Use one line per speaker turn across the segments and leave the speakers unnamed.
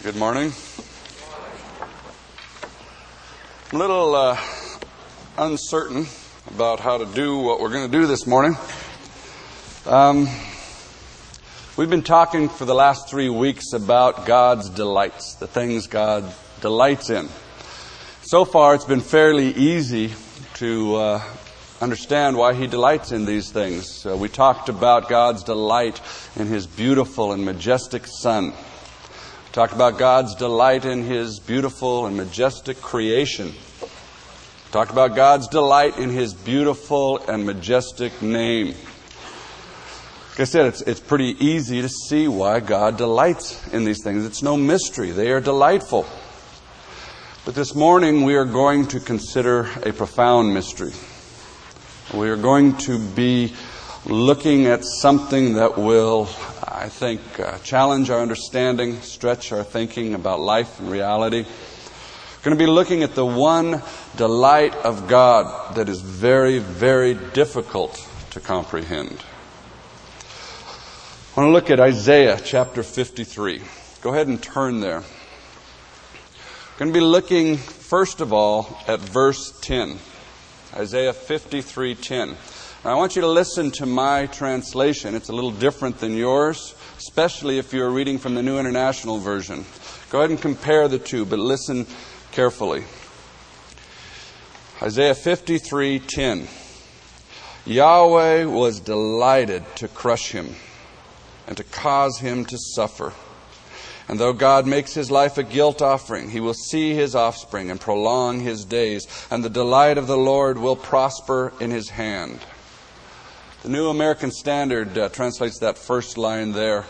Good morning. I'm a little uh, uncertain about how to do what we're going to do this morning. Um, we've been talking for the last three weeks about God's delights, the things God delights in. So far, it's been fairly easy to uh, understand why He delights in these things. Uh, we talked about God's delight in His beautiful and majestic Son. Talked about God's delight in His beautiful and majestic creation. Talked about God's delight in His beautiful and majestic name. Like I said, it's, it's pretty easy to see why God delights in these things. It's no mystery. They are delightful. But this morning we are going to consider a profound mystery. We are going to be looking at something that will I think, uh, challenge our understanding, stretch our thinking about life and reality. We're going to be looking at the one delight of God that is very, very difficult to comprehend. I want to look at Isaiah chapter 53. Go ahead and turn there. We're going to be looking, first of all, at verse 10. Isaiah 53:10. Now, I want you to listen to my translation. It's a little different than yours, especially if you're reading from the New International Version. Go ahead and compare the two, but listen carefully. Isaiah 53:10. Yahweh was delighted to crush him and to cause him to suffer. And though God makes his life a guilt offering, he will see his offspring and prolong his days, and the delight of the Lord will prosper in his hand. The New American Standard uh, translates that first line there. It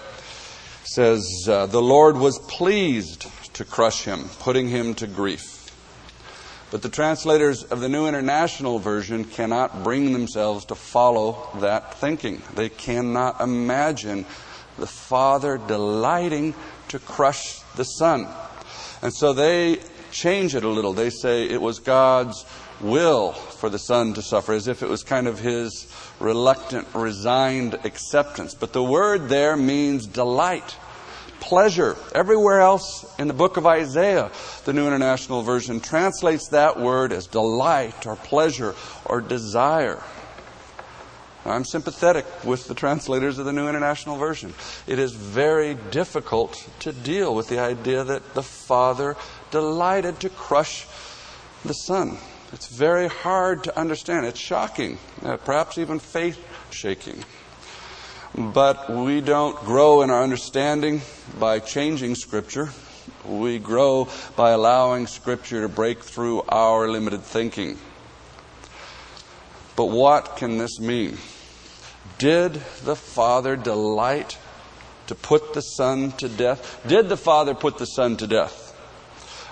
says, uh, The Lord was pleased to crush him, putting him to grief. But the translators of the New International Version cannot bring themselves to follow that thinking. They cannot imagine the Father delighting to crush the Son. And so they change it a little. They say it was God's will for the Son to suffer, as if it was kind of his reluctant, resigned acceptance. But the word there means delight, pleasure. Everywhere else in the book of Isaiah, the New International Version translates that word as delight or pleasure or desire. I'm sympathetic with the translators of the New International Version. It is very difficult to deal with the idea that the Father delighted to crush the Son. It's very hard to understand. It's shocking, uh, perhaps even faith shaking. But we don't grow in our understanding by changing Scripture. We grow by allowing Scripture to break through our limited thinking. But what can this mean? Did the Father delight to put the Son to death? Did the Father put the Son to death?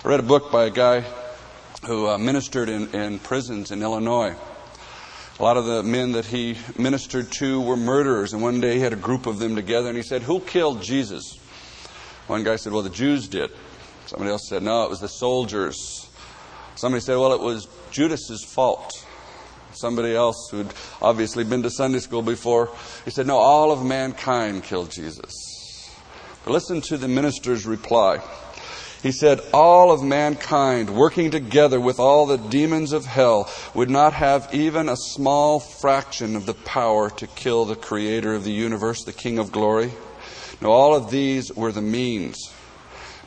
I read a book by a guy who uh, ministered in, in prisons in Illinois. A lot of the men that he ministered to were murderers, and one day he had a group of them together, and he said, Who killed Jesus? One guy said, Well, the Jews did. Somebody else said, No, it was the soldiers. Somebody said, Well, it was Judas's fault. Somebody else who'd obviously been to Sunday school before, he said, No, all of mankind killed Jesus. But listen to the minister's reply. He said, All of mankind working together with all the demons of hell would not have even a small fraction of the power to kill the creator of the universe, the King of glory. No, all of these were the means.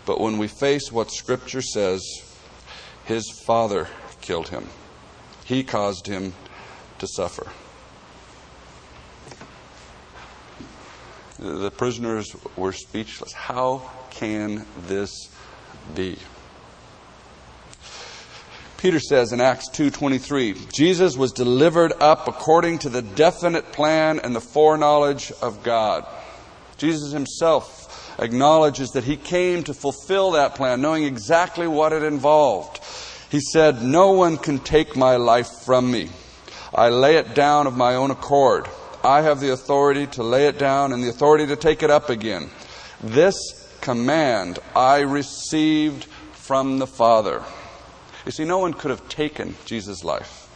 But when we face what Scripture says, his father killed him, he caused him to suffer. The prisoners were speechless. How can this be. Peter says in Acts 2:23, Jesus was delivered up according to the definite plan and the foreknowledge of God. Jesus himself acknowledges that he came to fulfill that plan, knowing exactly what it involved. He said, "No one can take my life from me. I lay it down of my own accord. I have the authority to lay it down and the authority to take it up again. This command I received from the Father. You see, no one could have taken Jesus' life.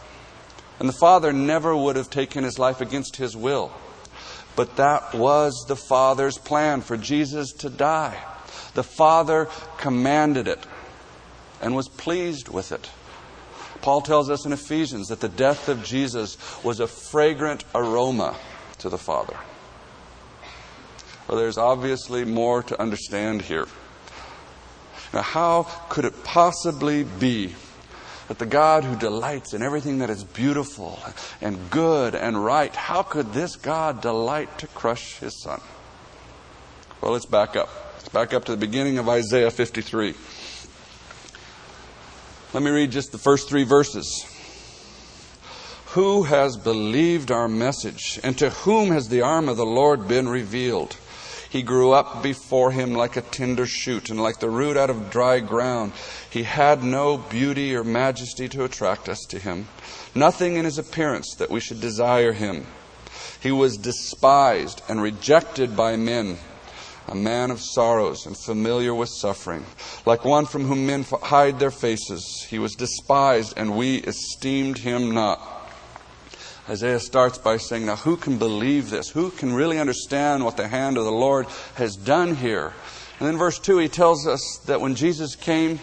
And the Father never would have taken his life against his will. But that was the Father's plan for Jesus to die. The Father commanded it and was pleased with it. Paul tells us in Ephesians that the death of Jesus was a fragrant aroma to the Father. Well, there's obviously more to understand here. Now, how could it possibly be that the God who delights in everything that is beautiful and good and right, how could this God delight to crush his son? Well, let's back up. Let's back up to the beginning of Isaiah 53. Let me read just the first three verses. Who has believed our message, and to whom has the arm of the Lord been revealed? He grew up before him like a tender shoot, and like the root out of dry ground. He had no beauty or majesty to attract us to him, nothing in his appearance that we should desire him. He was despised and rejected by men a man of sorrows and familiar with suffering. Like one from whom men hide their faces, he was despised, and we esteemed him not. Isaiah starts by saying, Now, who can believe this? Who can really understand what the hand of the Lord has done here? And then, verse 2, he tells us that when Jesus came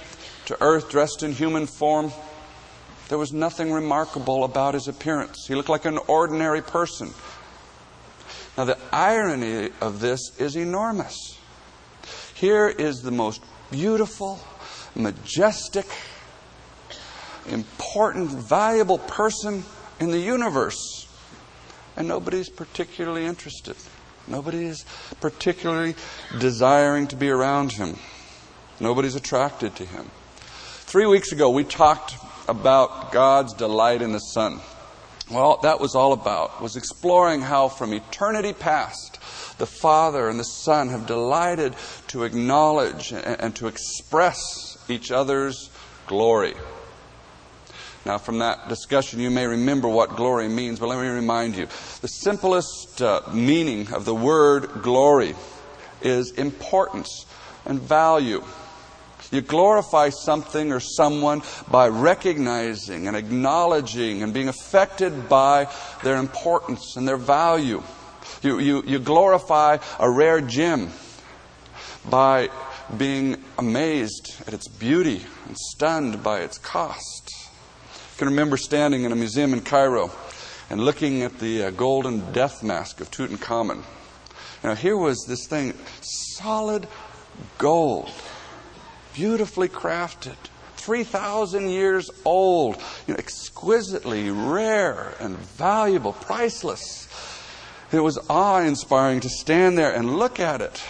to earth dressed in human form, there was nothing remarkable about his appearance. He looked like an ordinary person. Now, the irony of this is enormous. Here is the most beautiful, majestic, important, valuable person in the universe, and nobody's particularly interested. Nobody is particularly desiring to be around him. Nobody's attracted to him. Three weeks ago, we talked about God's delight in the Son. Well, that was all about, was exploring how from eternity past, the Father and the Son have delighted to acknowledge and to express each other's glory. Now, from that discussion, you may remember what glory means, but let me remind you. The simplest uh, meaning of the word glory is importance and value. You glorify something or someone by recognizing and acknowledging and being affected by their importance and their value. You, you, you glorify a rare gem by being amazed at its beauty and stunned by its cost. I can remember standing in a museum in Cairo and looking at the uh, golden death mask of Tutankhamun. Now, here was this thing, solid gold beautifully crafted, 3,000 years old, you know, exquisitely rare and valuable, priceless. It was awe inspiring to stand there and look at it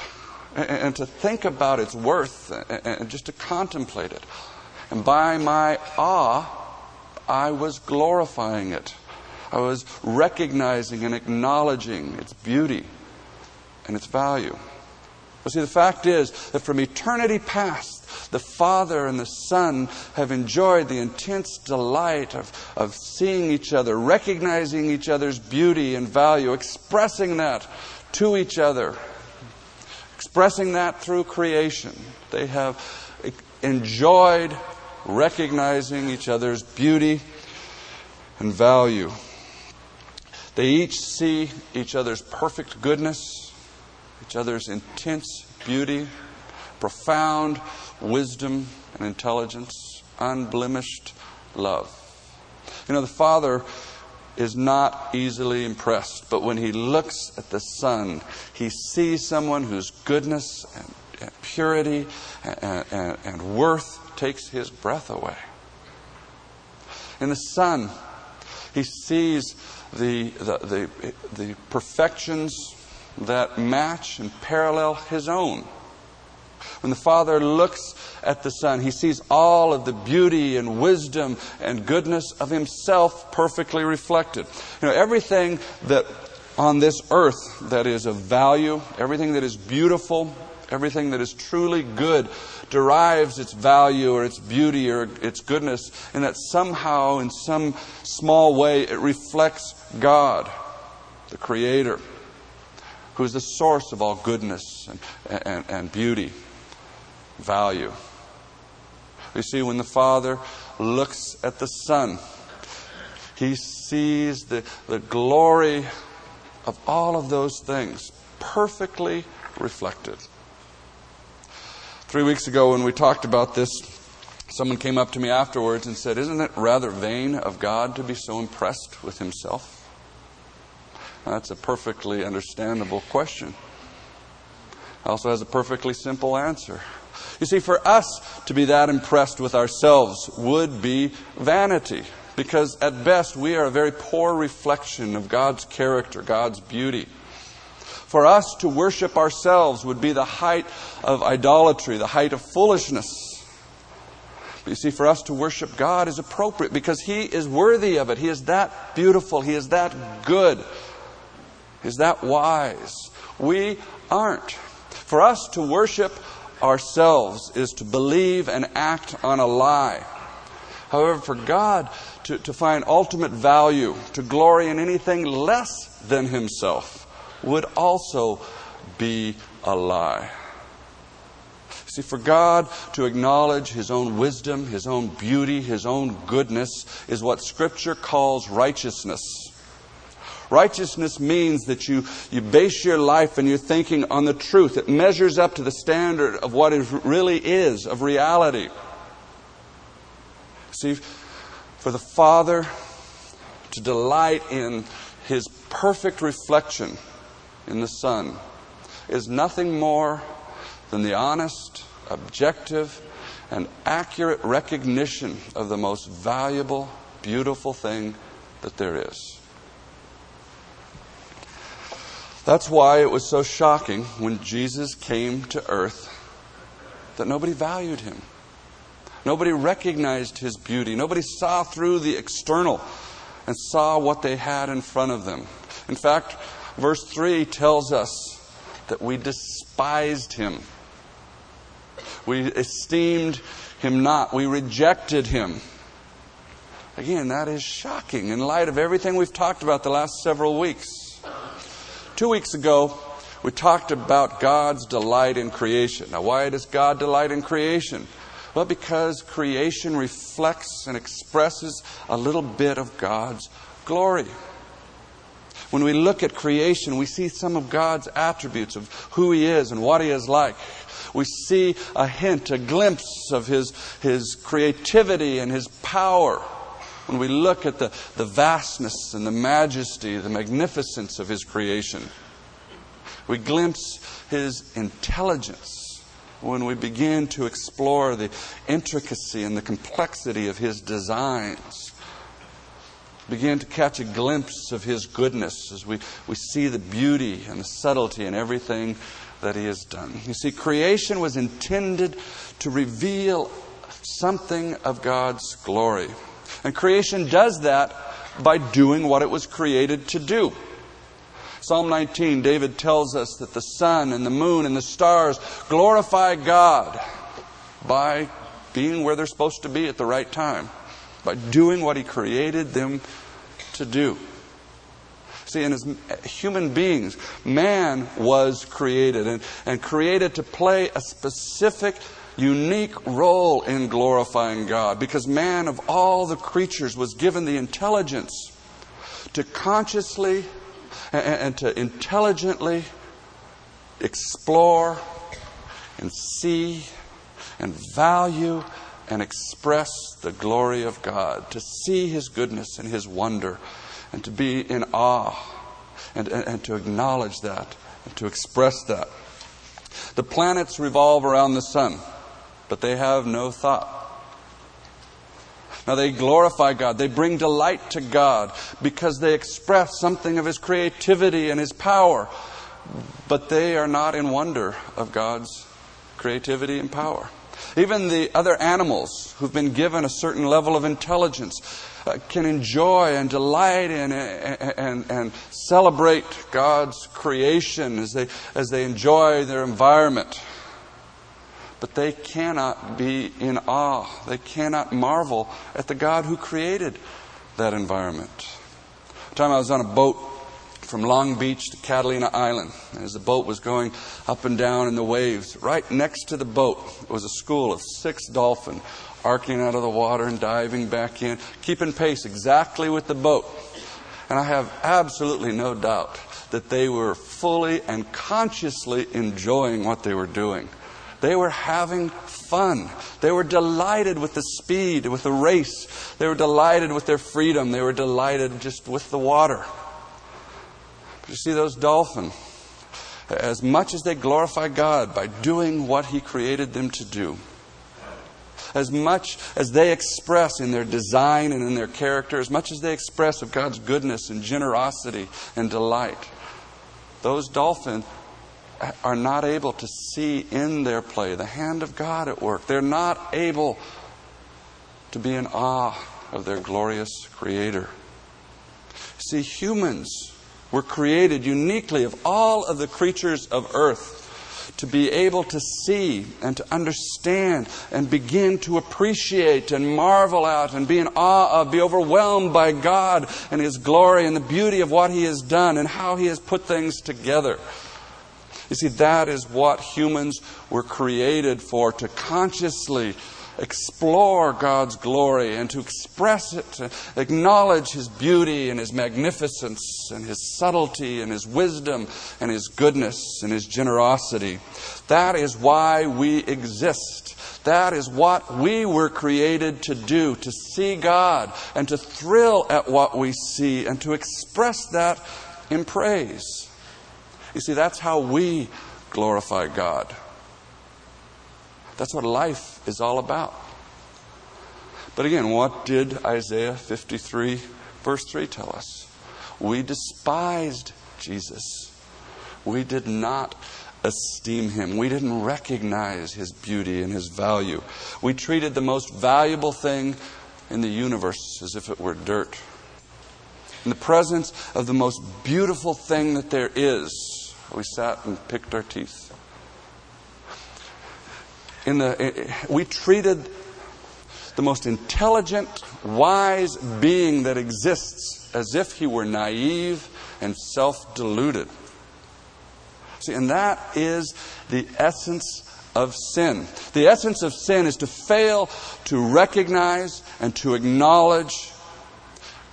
and, and to think about its worth and, and just to contemplate it. And by my awe, I was glorifying it. I was recognizing and acknowledging its beauty and its value. But see, the fact is that from eternity past, the Father and the Son have enjoyed the intense delight of, of seeing each other, recognizing each other's beauty and value, expressing that to each other, expressing that through creation. They have enjoyed recognizing each other's beauty and value. They each see each other's perfect goodness, each other's intense beauty, profound wisdom and intelligence, unblemished love. You know, the Father is not easily impressed, but when he looks at the Son, he sees someone whose goodness and, and purity and, and, and worth takes his breath away. In the Son, he sees the, the, the, the perfections that match and parallel his own. When the Father looks at the Son, he sees all of the beauty and wisdom and goodness of himself perfectly reflected. You know, everything that on this earth that is of value, everything that is beautiful, everything that is truly good derives its value or its beauty or its goodness, and that somehow, in some small way, it reflects God, the Creator, who is the source of all goodness and, and, and beauty value. You see, when the Father looks at the Son, he sees the, the glory of all of those things perfectly reflected. Three weeks ago, when we talked about this, someone came up to me afterwards and said, Isn't it rather vain of God to be so impressed with himself? That's a perfectly understandable question. It also has a perfectly simple answer. You see, for us to be that impressed with ourselves would be vanity, because at best we are a very poor reflection of God's character, God's beauty. For us to worship ourselves would be the height of idolatry, the height of foolishness. But you see, for us to worship God is appropriate because He is worthy of it. He is that beautiful. He is that good. He is that wise? We aren't. For us to worship ourselves is to believe and act on a lie. However, for God to, to find ultimate value, to glory in anything less than Himself, would also be a lie. See, for God to acknowledge His own wisdom, His own beauty, His own goodness is what Scripture calls righteousness. Righteousness means that you, you base your life and your thinking on the truth. It measures up to the standard of what it really is, of reality. See, for the Father to delight in His perfect reflection in the Son is nothing more than the honest, objective, and accurate recognition of the most valuable, beautiful thing that there is. That's why it was so shocking when Jesus came to earth that nobody valued him. Nobody recognized his beauty. Nobody saw through the external and saw what they had in front of them. In fact, verse 3 tells us that we despised him. We esteemed him not. We rejected him. Again, that is shocking in light of everything we've talked about the last several weeks. Two weeks ago, we talked about God's delight in creation. Now, why does God delight in creation? Well, because creation reflects and expresses a little bit of God's glory. When we look at creation, we see some of God's attributes of who He is and what He is like. We see a hint, a glimpse of His, his creativity and His power. When we look at the, the vastness and the majesty, the magnificence of His creation, we glimpse His intelligence when we begin to explore the intricacy and the complexity of His designs begin to catch a glimpse of His goodness as we, we see the beauty and the subtlety in everything that He has done. You see, creation was intended to reveal something of God's glory. And creation does that by doing what it was created to do. Psalm 19, David tells us that the sun and the moon and the stars glorify God by being where they're supposed to be at the right time by doing what He created them to do. See, and as human beings, man was created and, and created to play a specific, unique role in glorifying God because man, of all the creatures, was given the intelligence to consciously and, and to intelligently explore and see and value and express the glory of God, to see His goodness and His wonder, and to be in awe, and, and, and to acknowledge that, and to express that. The planets revolve around the sun, but they have no thought. Now they glorify God. They bring delight to God because they express something of His creativity and His power. But they are not in wonder of God's creativity and power. Even the other animals who've been given a certain level of intelligence uh, can enjoy and delight in and, and, and celebrate God's creation as they, as they enjoy their environment. But they cannot be in awe. They cannot marvel at the God who created that environment. One time I was on a boat from Long Beach to Catalina Island. As the boat was going up and down in the waves, right next to the boat was a school of six dolphins arcing out of the water and diving back in, keeping pace exactly with the boat. And I have absolutely no doubt that they were fully and consciously enjoying what they were doing. They were having fun. They were delighted with the speed, with the race. They were delighted with their freedom. They were delighted just with the water. You see, those dolphins, as much as they glorify God by doing what He created them to do, as much as they express in their design and in their character, as much as they express of God's goodness and generosity and delight, those dolphins are not able to see in their play the hand of God at work. They're not able to be in awe of their glorious Creator. See, humans were created uniquely of all of the creatures of earth to be able to see and to understand and begin to appreciate and marvel at and be in awe of, be overwhelmed by God and His glory and the beauty of what He has done and how He has put things together. You see, that is what humans were created for to consciously explore God's glory and to express it, to acknowledge His beauty and His magnificence and His subtlety and His wisdom and His goodness and His generosity. That is why we exist. That is what we were created to do, to see God and to thrill at what we see and to express that in praise. You see, that's how we glorify God. That's what life is all about. But again, what did Isaiah 53, verse 3 tell us? We despised Jesus. We did not esteem him. We didn't recognize his beauty and his value. We treated the most valuable thing in the universe as if it were dirt. In the presence of the most beautiful thing that there is, we sat and picked our teeth in the, eh, eh, we treated the most intelligent, wise being that exists as if he were naive and self deluded. See, and that is the essence of sin. The essence of sin is to fail to recognize and to acknowledge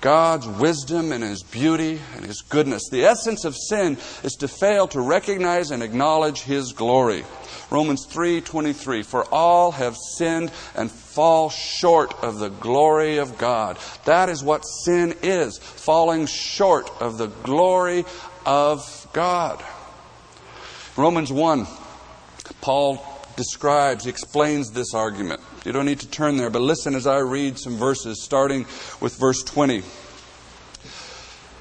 God's wisdom and His beauty and His goodness. The essence of sin is to fail to recognize and acknowledge His glory. Romans 3:23 For all have sinned and fall short of the glory of God. That is what sin is, falling short of the glory of God. Romans 1 Paul describes, he explains this argument. You don't need to turn there, but listen as I read some verses starting with verse 20.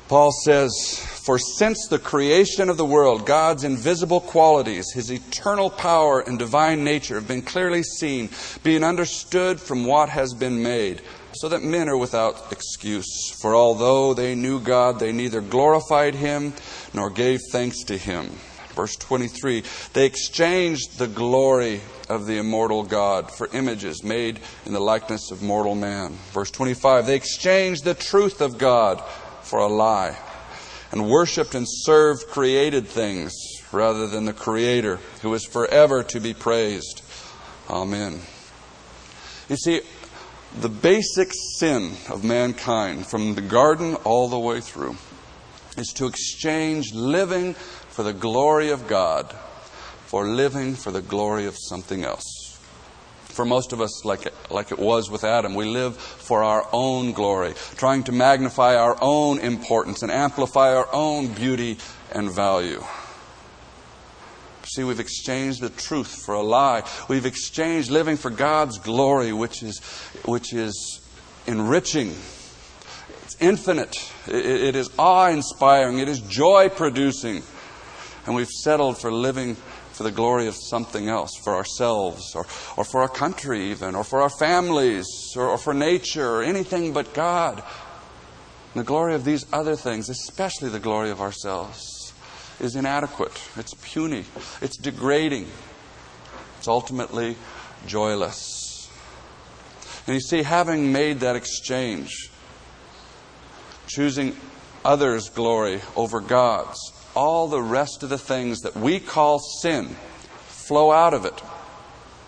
Paul says, For since the creation of the world, God's invisible qualities, his eternal power and divine nature have been clearly seen, being understood from what has been made, so that men are without excuse. For although they knew God, they neither glorified him nor gave thanks to him. Verse 23 They exchanged the glory of the immortal God for images made in the likeness of mortal man. Verse 25 They exchanged the truth of God for a lie and worshiped and served created things rather than the Creator who is forever to be praised. Amen. You see, the basic sin of mankind from the garden all the way through is to exchange living for the glory of God for living for the glory of something else for most of us, like, like it was with Adam. We live for our own glory, trying to magnify our own importance and amplify our own beauty and value. See, we've exchanged the truth for a lie. We've exchanged living for God's glory, which is, which is enriching. It's infinite. it, it is awe inspiring. It is joy producing. And we've settled for living for the glory of something else, for ourselves, or, or for our country, even, or for our families, or, or for nature, or anything but God. The glory of these other things, especially the glory of ourselves, is inadequate. It's puny. It's degrading. It's ultimately joyless. And you see, having made that exchange, choosing others' glory over God's, all the rest of the things that we call sin flow out of it.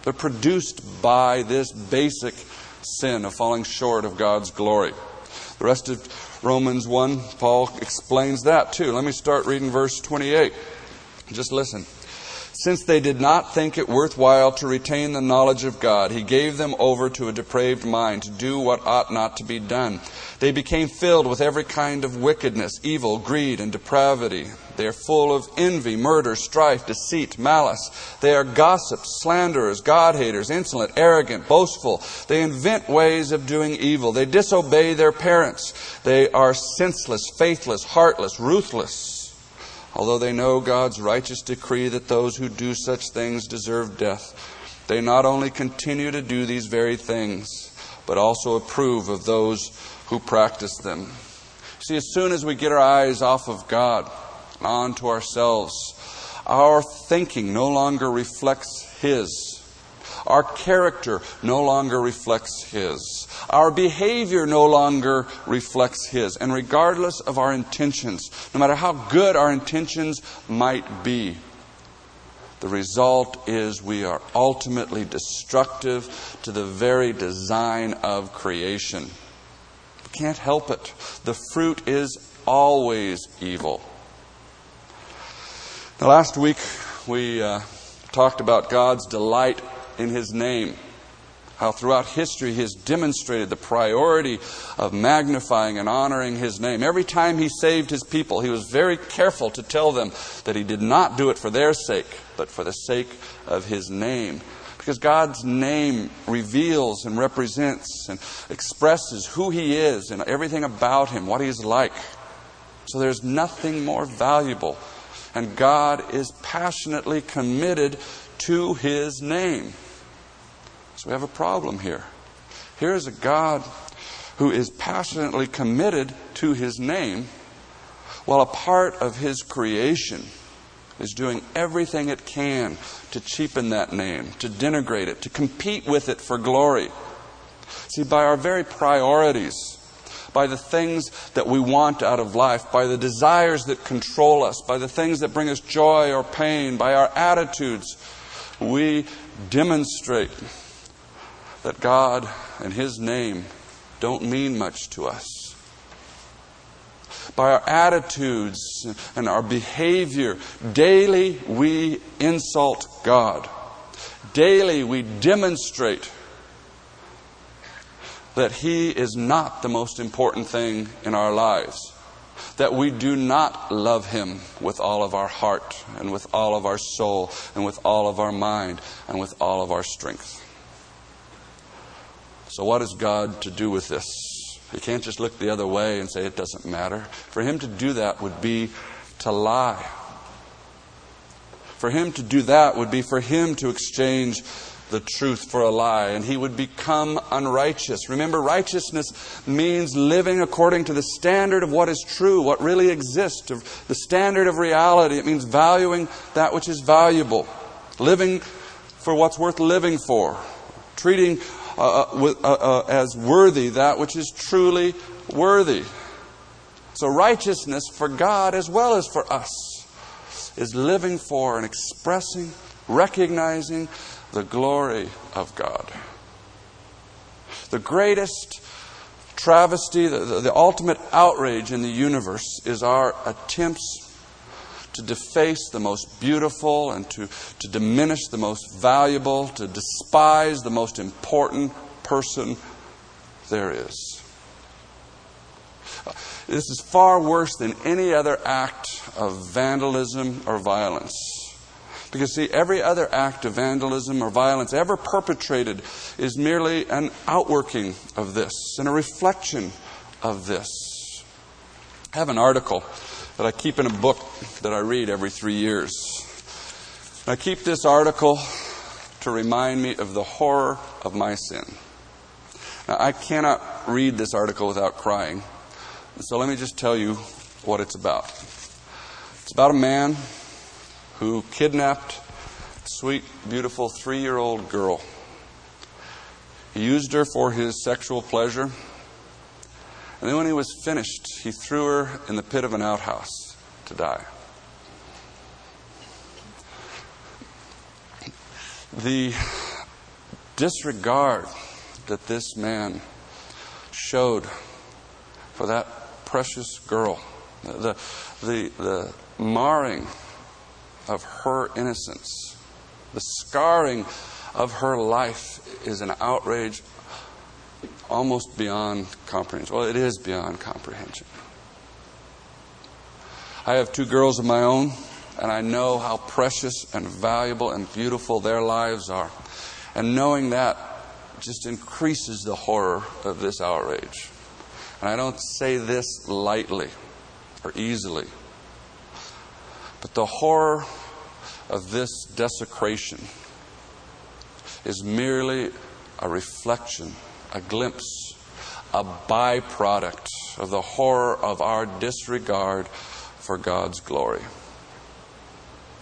They're produced by this basic sin of falling short of God's glory. The rest of Romans 1, Paul explains that too. Let me start reading verse 28. Just listen. Since they did not think it worthwhile to retain the knowledge of God, he gave them over to a depraved mind to do what ought not to be done. They became filled with every kind of wickedness, evil, greed, and depravity. They are full of envy, murder, strife, deceit, malice. They are gossips, slanderers, God haters, insolent, arrogant, boastful. They invent ways of doing evil. They disobey their parents. They are senseless, faithless, heartless, ruthless. Although they know God's righteous decree that those who do such things deserve death, they not only continue to do these very things, but also approve of those who practice them. See, as soon as we get our eyes off of God, on to ourselves. Our thinking no longer reflects His. Our character no longer reflects His. Our behavior no longer reflects His. And regardless of our intentions, no matter how good our intentions might be, the result is we are ultimately destructive to the very design of creation. We can't help it. The fruit is always evil. Now, last week we uh, talked about God's delight in His name. How throughout history He has demonstrated the priority of magnifying and honoring His name. Every time He saved His people, He was very careful to tell them that He did not do it for their sake, but for the sake of His name. Because God's name reveals and represents and expresses who He is and everything about Him, what He's like. So there's nothing more valuable and God is passionately committed to His name. So we have a problem here. Here is a God who is passionately committed to His name, while a part of His creation is doing everything it can to cheapen that name, to denigrate it, to compete with it for glory. See, by our very priorities, by the things that we want out of life, by the desires that control us, by the things that bring us joy or pain, by our attitudes, we demonstrate that God and His name don't mean much to us. By our attitudes and our behavior, daily we insult God. Daily we demonstrate that He is not the most important thing in our lives. That we do not love Him with all of our heart and with all of our soul and with all of our mind and with all of our strength. So, what is God to do with this? He can't just look the other way and say it doesn't matter. For Him to do that would be to lie. For Him to do that would be for Him to exchange the truth for a lie, and he would become unrighteous. Remember, righteousness means living according to the standard of what is true, what really exists, the standard of reality. It means valuing that which is valuable, living for what's worth living for, treating uh, uh, with, uh, uh, as worthy that which is truly worthy. So, righteousness for God as well as for us is living for and expressing, recognizing the glory of God. The greatest travesty, the, the, the, ultimate outrage in the universe is our attempts to deface the most beautiful and to, to diminish the most valuable, to despise the most important person there is. This is far worse than any other act of vandalism or violence. Because, see, every other act of vandalism or violence ever perpetrated is merely an outworking of this and a reflection of this. I have an article that I keep in a book that I read every three years. I keep this article to remind me of the horror of my sin. Now, I cannot read this article without crying. So let me just tell you what it's about. It's about a man who kidnapped a sweet, beautiful three year old girl. He used her for his sexual pleasure. And then when he was finished, he threw her in the pit of an outhouse to die. The disregard that this man showed for that precious girl, the, the, the marring of her innocence, the scarring of her life is an outrage almost beyond comprehension. Well, it is beyond comprehension. I have two girls of my own, and I know how precious and valuable and beautiful their lives are. And knowing that just increases the horror of this outrage. And I don't say this lightly or easily. But the horror of this desecration is merely a reflection, a glimpse, a byproduct of the horror of our disregard for God's glory.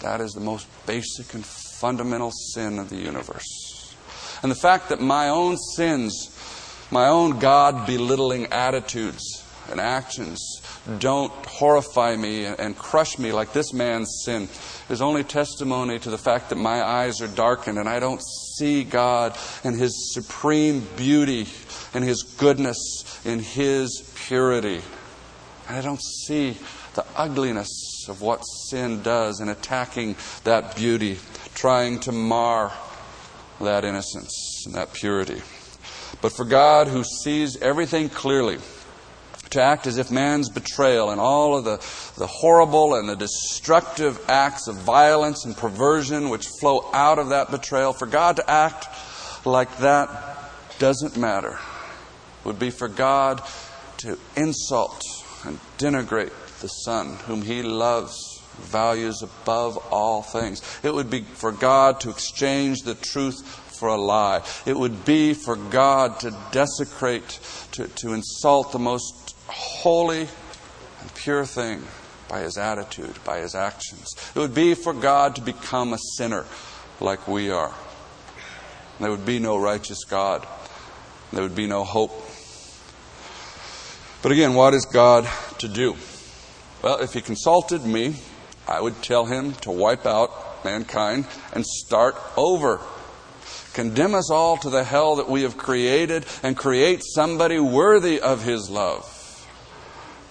That is the most basic and fundamental sin of the universe. And the fact that my own sins, my own God belittling attitudes and actions don't horrify me and crush me like this man's sin is only testimony to the fact that my eyes are darkened and I don't see God and His supreme beauty and His goodness in His purity. And I don't see the ugliness of what sin does in attacking that beauty, trying to mar that innocence and that purity. But for God, who sees everything clearly, to act as if man's betrayal and all of the, the horrible and the destructive acts of violence and perversion which flow out of that betrayal, for God to act like that doesn't matter. It would be for God to insult and denigrate the Son, whom He loves, values above all things. It would be for God to exchange the truth for a lie. It would be for God to desecrate, to, to insult the most holy and pure thing by his attitude, by his actions. It would be for God to become a sinner like we are. There would be no righteous God. There would be no hope. But again, what is God to do? Well, if he consulted me, I would tell him to wipe out mankind and start over. Condemn us all to the hell that we have created and create somebody worthy of his love.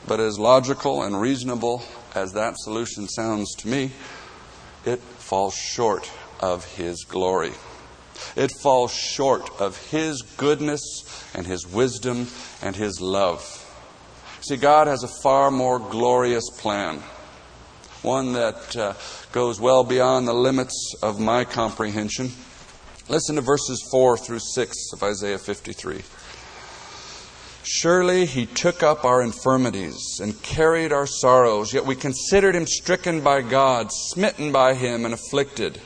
But as logical and reasonable as that solution sounds to me, it falls short of His glory. It falls short of His goodness and His wisdom and His love. See, God has a far more glorious plan, one that uh, goes well beyond the limits of my comprehension. Listen to verses 4 through 6 of Isaiah 53. Surely he took up our infirmities and carried our sorrows, yet we considered him stricken by God, smitten by him, and afflicted.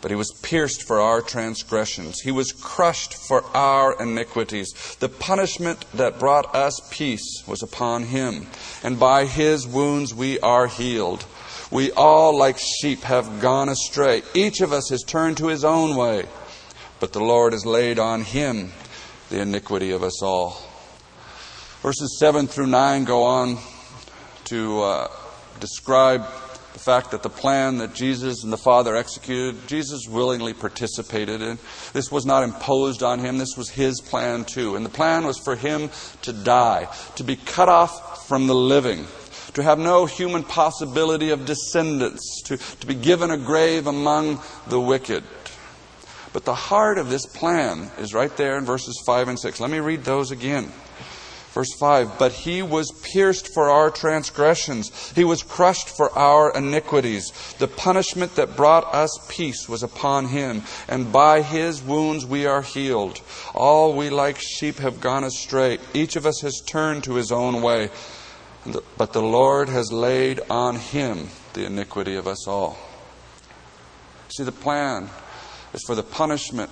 But he was pierced for our transgressions, he was crushed for our iniquities. The punishment that brought us peace was upon him, and by his wounds we are healed. We all, like sheep, have gone astray. Each of us has turned to his own way, but the Lord has laid on him the iniquity of us all. Verses 7 through 9 go on to uh, describe the fact that the plan that Jesus and the Father executed, Jesus willingly participated in. This was not imposed on him, this was his plan too. And the plan was for him to die, to be cut off from the living, to have no human possibility of descendants, to, to be given a grave among the wicked. But the heart of this plan is right there in verses 5 and 6. Let me read those again. Verse 5 But he was pierced for our transgressions, he was crushed for our iniquities. The punishment that brought us peace was upon him, and by his wounds we are healed. All we like sheep have gone astray, each of us has turned to his own way. But the Lord has laid on him the iniquity of us all. See, the plan is for the punishment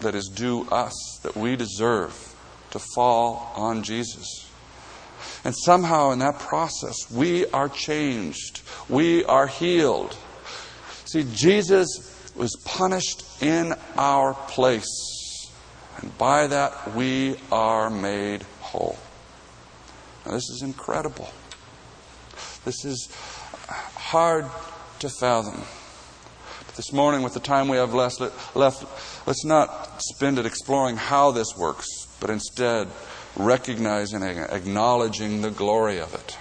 that is due us, that we deserve to fall on Jesus. And somehow in that process, we are changed. We are healed. See, Jesus was punished in our place. And by that, we are made whole. Now, this is incredible. This is hard to fathom. But this morning, with the time we have left, left let's not spend it exploring how this works but instead recognizing and acknowledging the glory of it.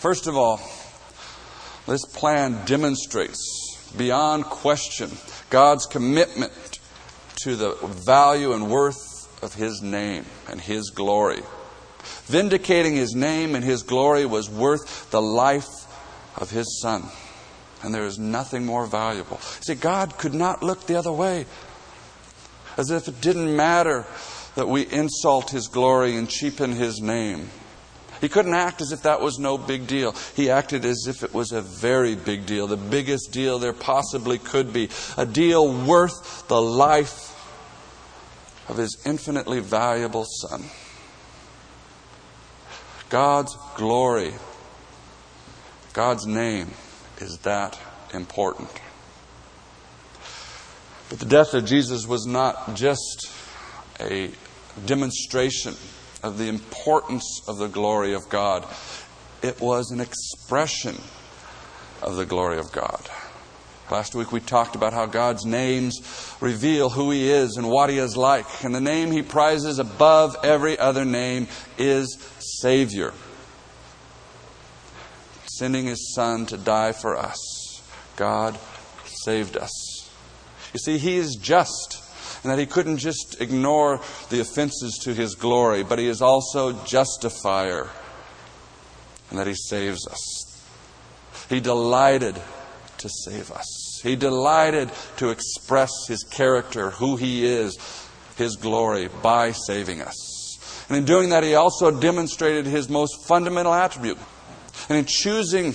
First of all, This plan demonstrates beyond question God's commitment to the value and worth of His name and His glory. Vindicating His name and His glory was worth the life of His Son. And there is nothing more valuable. See, God could not look the other way. As if it didn't matter that we insult His glory and cheapen His name. He couldn't act as if that was no big deal. He acted as if it was a very big deal, the biggest deal there possibly could be, a deal worth the life of His infinitely valuable Son. God's glory, God's name is that important. But the death of Jesus was not just a demonstration of the importance of the glory of God, it was an expression of the glory of God. Last week we talked about how God's names reveal who He is and what He is like. And the name He prizes above every other name is Savior. Sending His Son to die for us, God saved us. You see, He is just and that he couldn't just ignore the offenses to his glory, but he is also justifier, and that he saves us. He delighted to save us. He delighted to express his character, who he is, his glory, by saving us. And in doing that, he also demonstrated his most fundamental attribute. And in choosing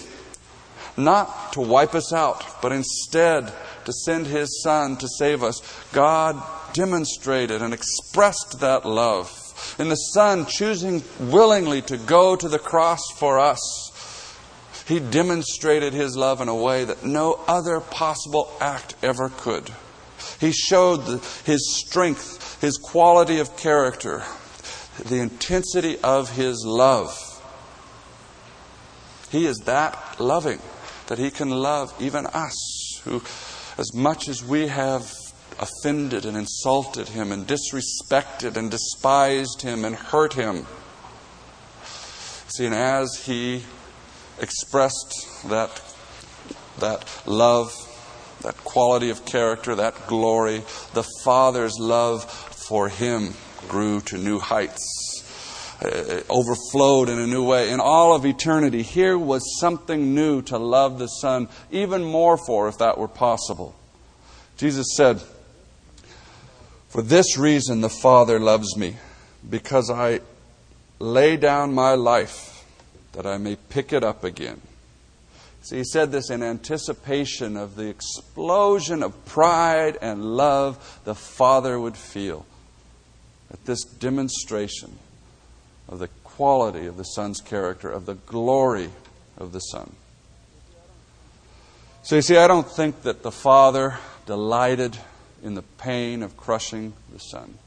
not to wipe us out, but instead to send his son to save us, God demonstrated and expressed that love. In the son choosing willingly to go to the cross for us, he demonstrated his love in a way that no other possible act ever could. He showed his strength, his quality of character, the intensity of his love. He is that loving that he can love even us who as much as we have offended and insulted him and disrespected and despised him and hurt him. See, and as he expressed that, that love, that quality of character, that glory, the Father's love for him grew to new heights. Uh, overflowed in a new way. In all of eternity, here was something new to love the Son even more for, if that were possible. Jesus said, For this reason the Father loves me, because I lay down my life that I may pick it up again. See, he said this in anticipation of the explosion of pride and love the Father would feel at this demonstration of the quality of the Son's character, of the glory of the Son. So you see, I don't think that the Father delighted in the pain of crushing the Son.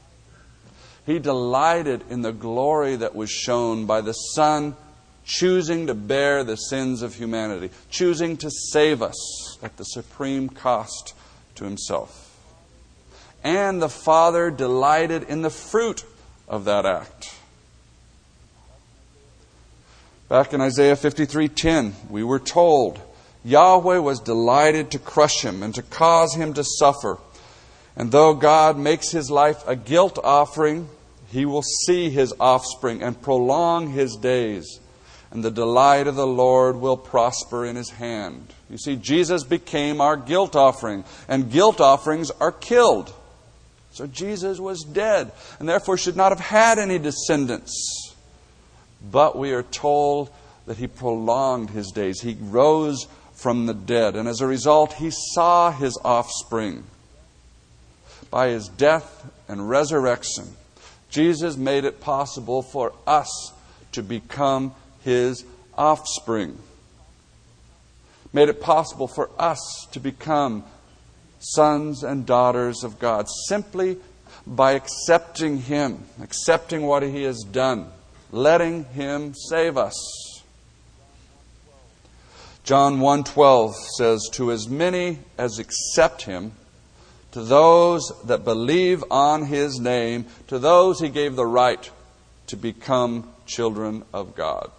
He delighted in the glory that was shown by the Son choosing to bear the sins of humanity, choosing to save us at the supreme cost to Himself. And the Father delighted in the fruit of that act. Back in Isaiah 53:10, we were told Yahweh was delighted to crush him and to cause him to suffer. And though God makes his life a guilt offering, he will see his offspring and prolong his days. And the delight of the Lord will prosper in his hand. You see, Jesus became our guilt offering, and guilt offerings are killed. So Jesus was dead, and therefore should not have had any descendants. But we are told that he prolonged his days. He rose from the dead. And as a result, he saw his offspring. By his death and resurrection, Jesus made it possible for us to become his offspring. Made it possible for us to become sons and daughters of God simply by accepting him, accepting what he has done letting him save us. John 1:12 says to as many as accept him to those that believe on his name to those he gave the right to become children of God.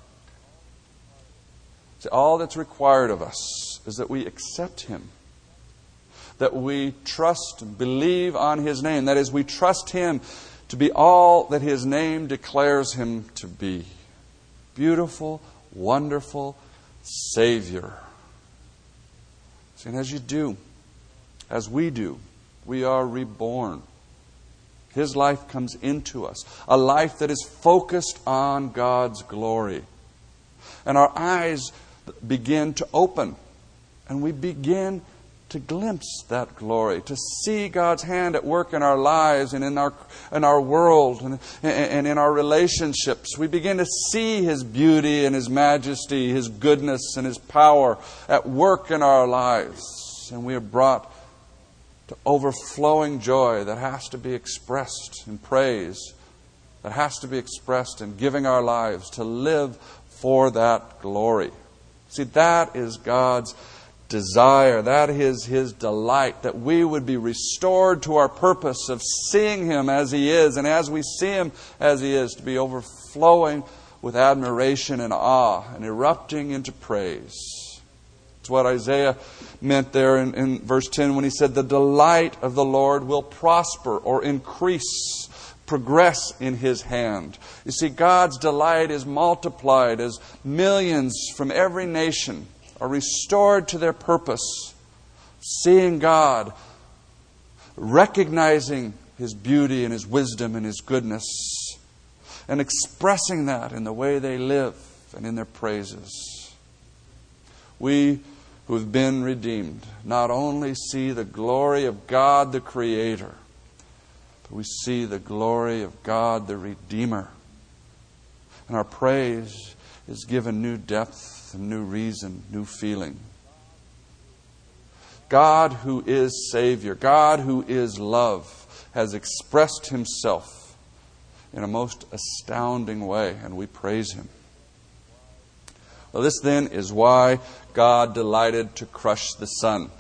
See, all that's required of us is that we accept Him, that we trust, believe on His name. That is, we trust Him to be all that His name declares Him to be beautiful, wonderful Savior. And as you do, as we do, we are reborn. His life comes into us, a life that is focused on God's glory. And our eyes begin to open, and we begin to glimpse that glory, to see God's hand at work in our lives and in our, in our world and, and in our relationships. We begin to see His beauty and His majesty, His goodness and His power at work in our lives. And we are brought to overflowing joy that has to be expressed in praise, that has to be expressed in giving our lives to live for that glory. See, that is God's desire. That is His delight, that we would be restored to our purpose of seeing Him as He is, and as we see Him as He is, to be overflowing with admiration and awe and erupting into praise. It's what Isaiah meant there in, in verse 10 when he said, The delight of the Lord will prosper or increase progress in his hand. You see, God's delight is multiplied as millions from every nation are restored to their purpose, seeing God, recognizing his beauty and his wisdom and his goodness, and expressing that in the way they live and in their praises. We who have been redeemed not only see the glory of God the Creator, but we see the glory of God the Redeemer. And our praise is given new depth new reason, new feeling. God, who is Savior, God, who is love, has expressed Himself in a most astounding way, and we praise Him. Well, this then is why God delighted to crush the Son.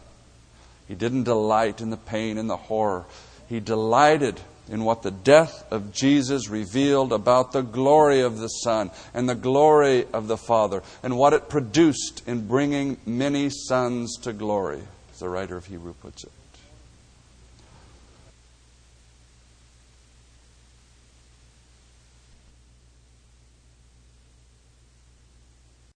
He didn't delight in the pain and the horror. He delighted in what the death of Jesus revealed about the glory of the Son and the glory of the Father and what it produced in bringing many sons to glory, as the writer of Hebrew puts it.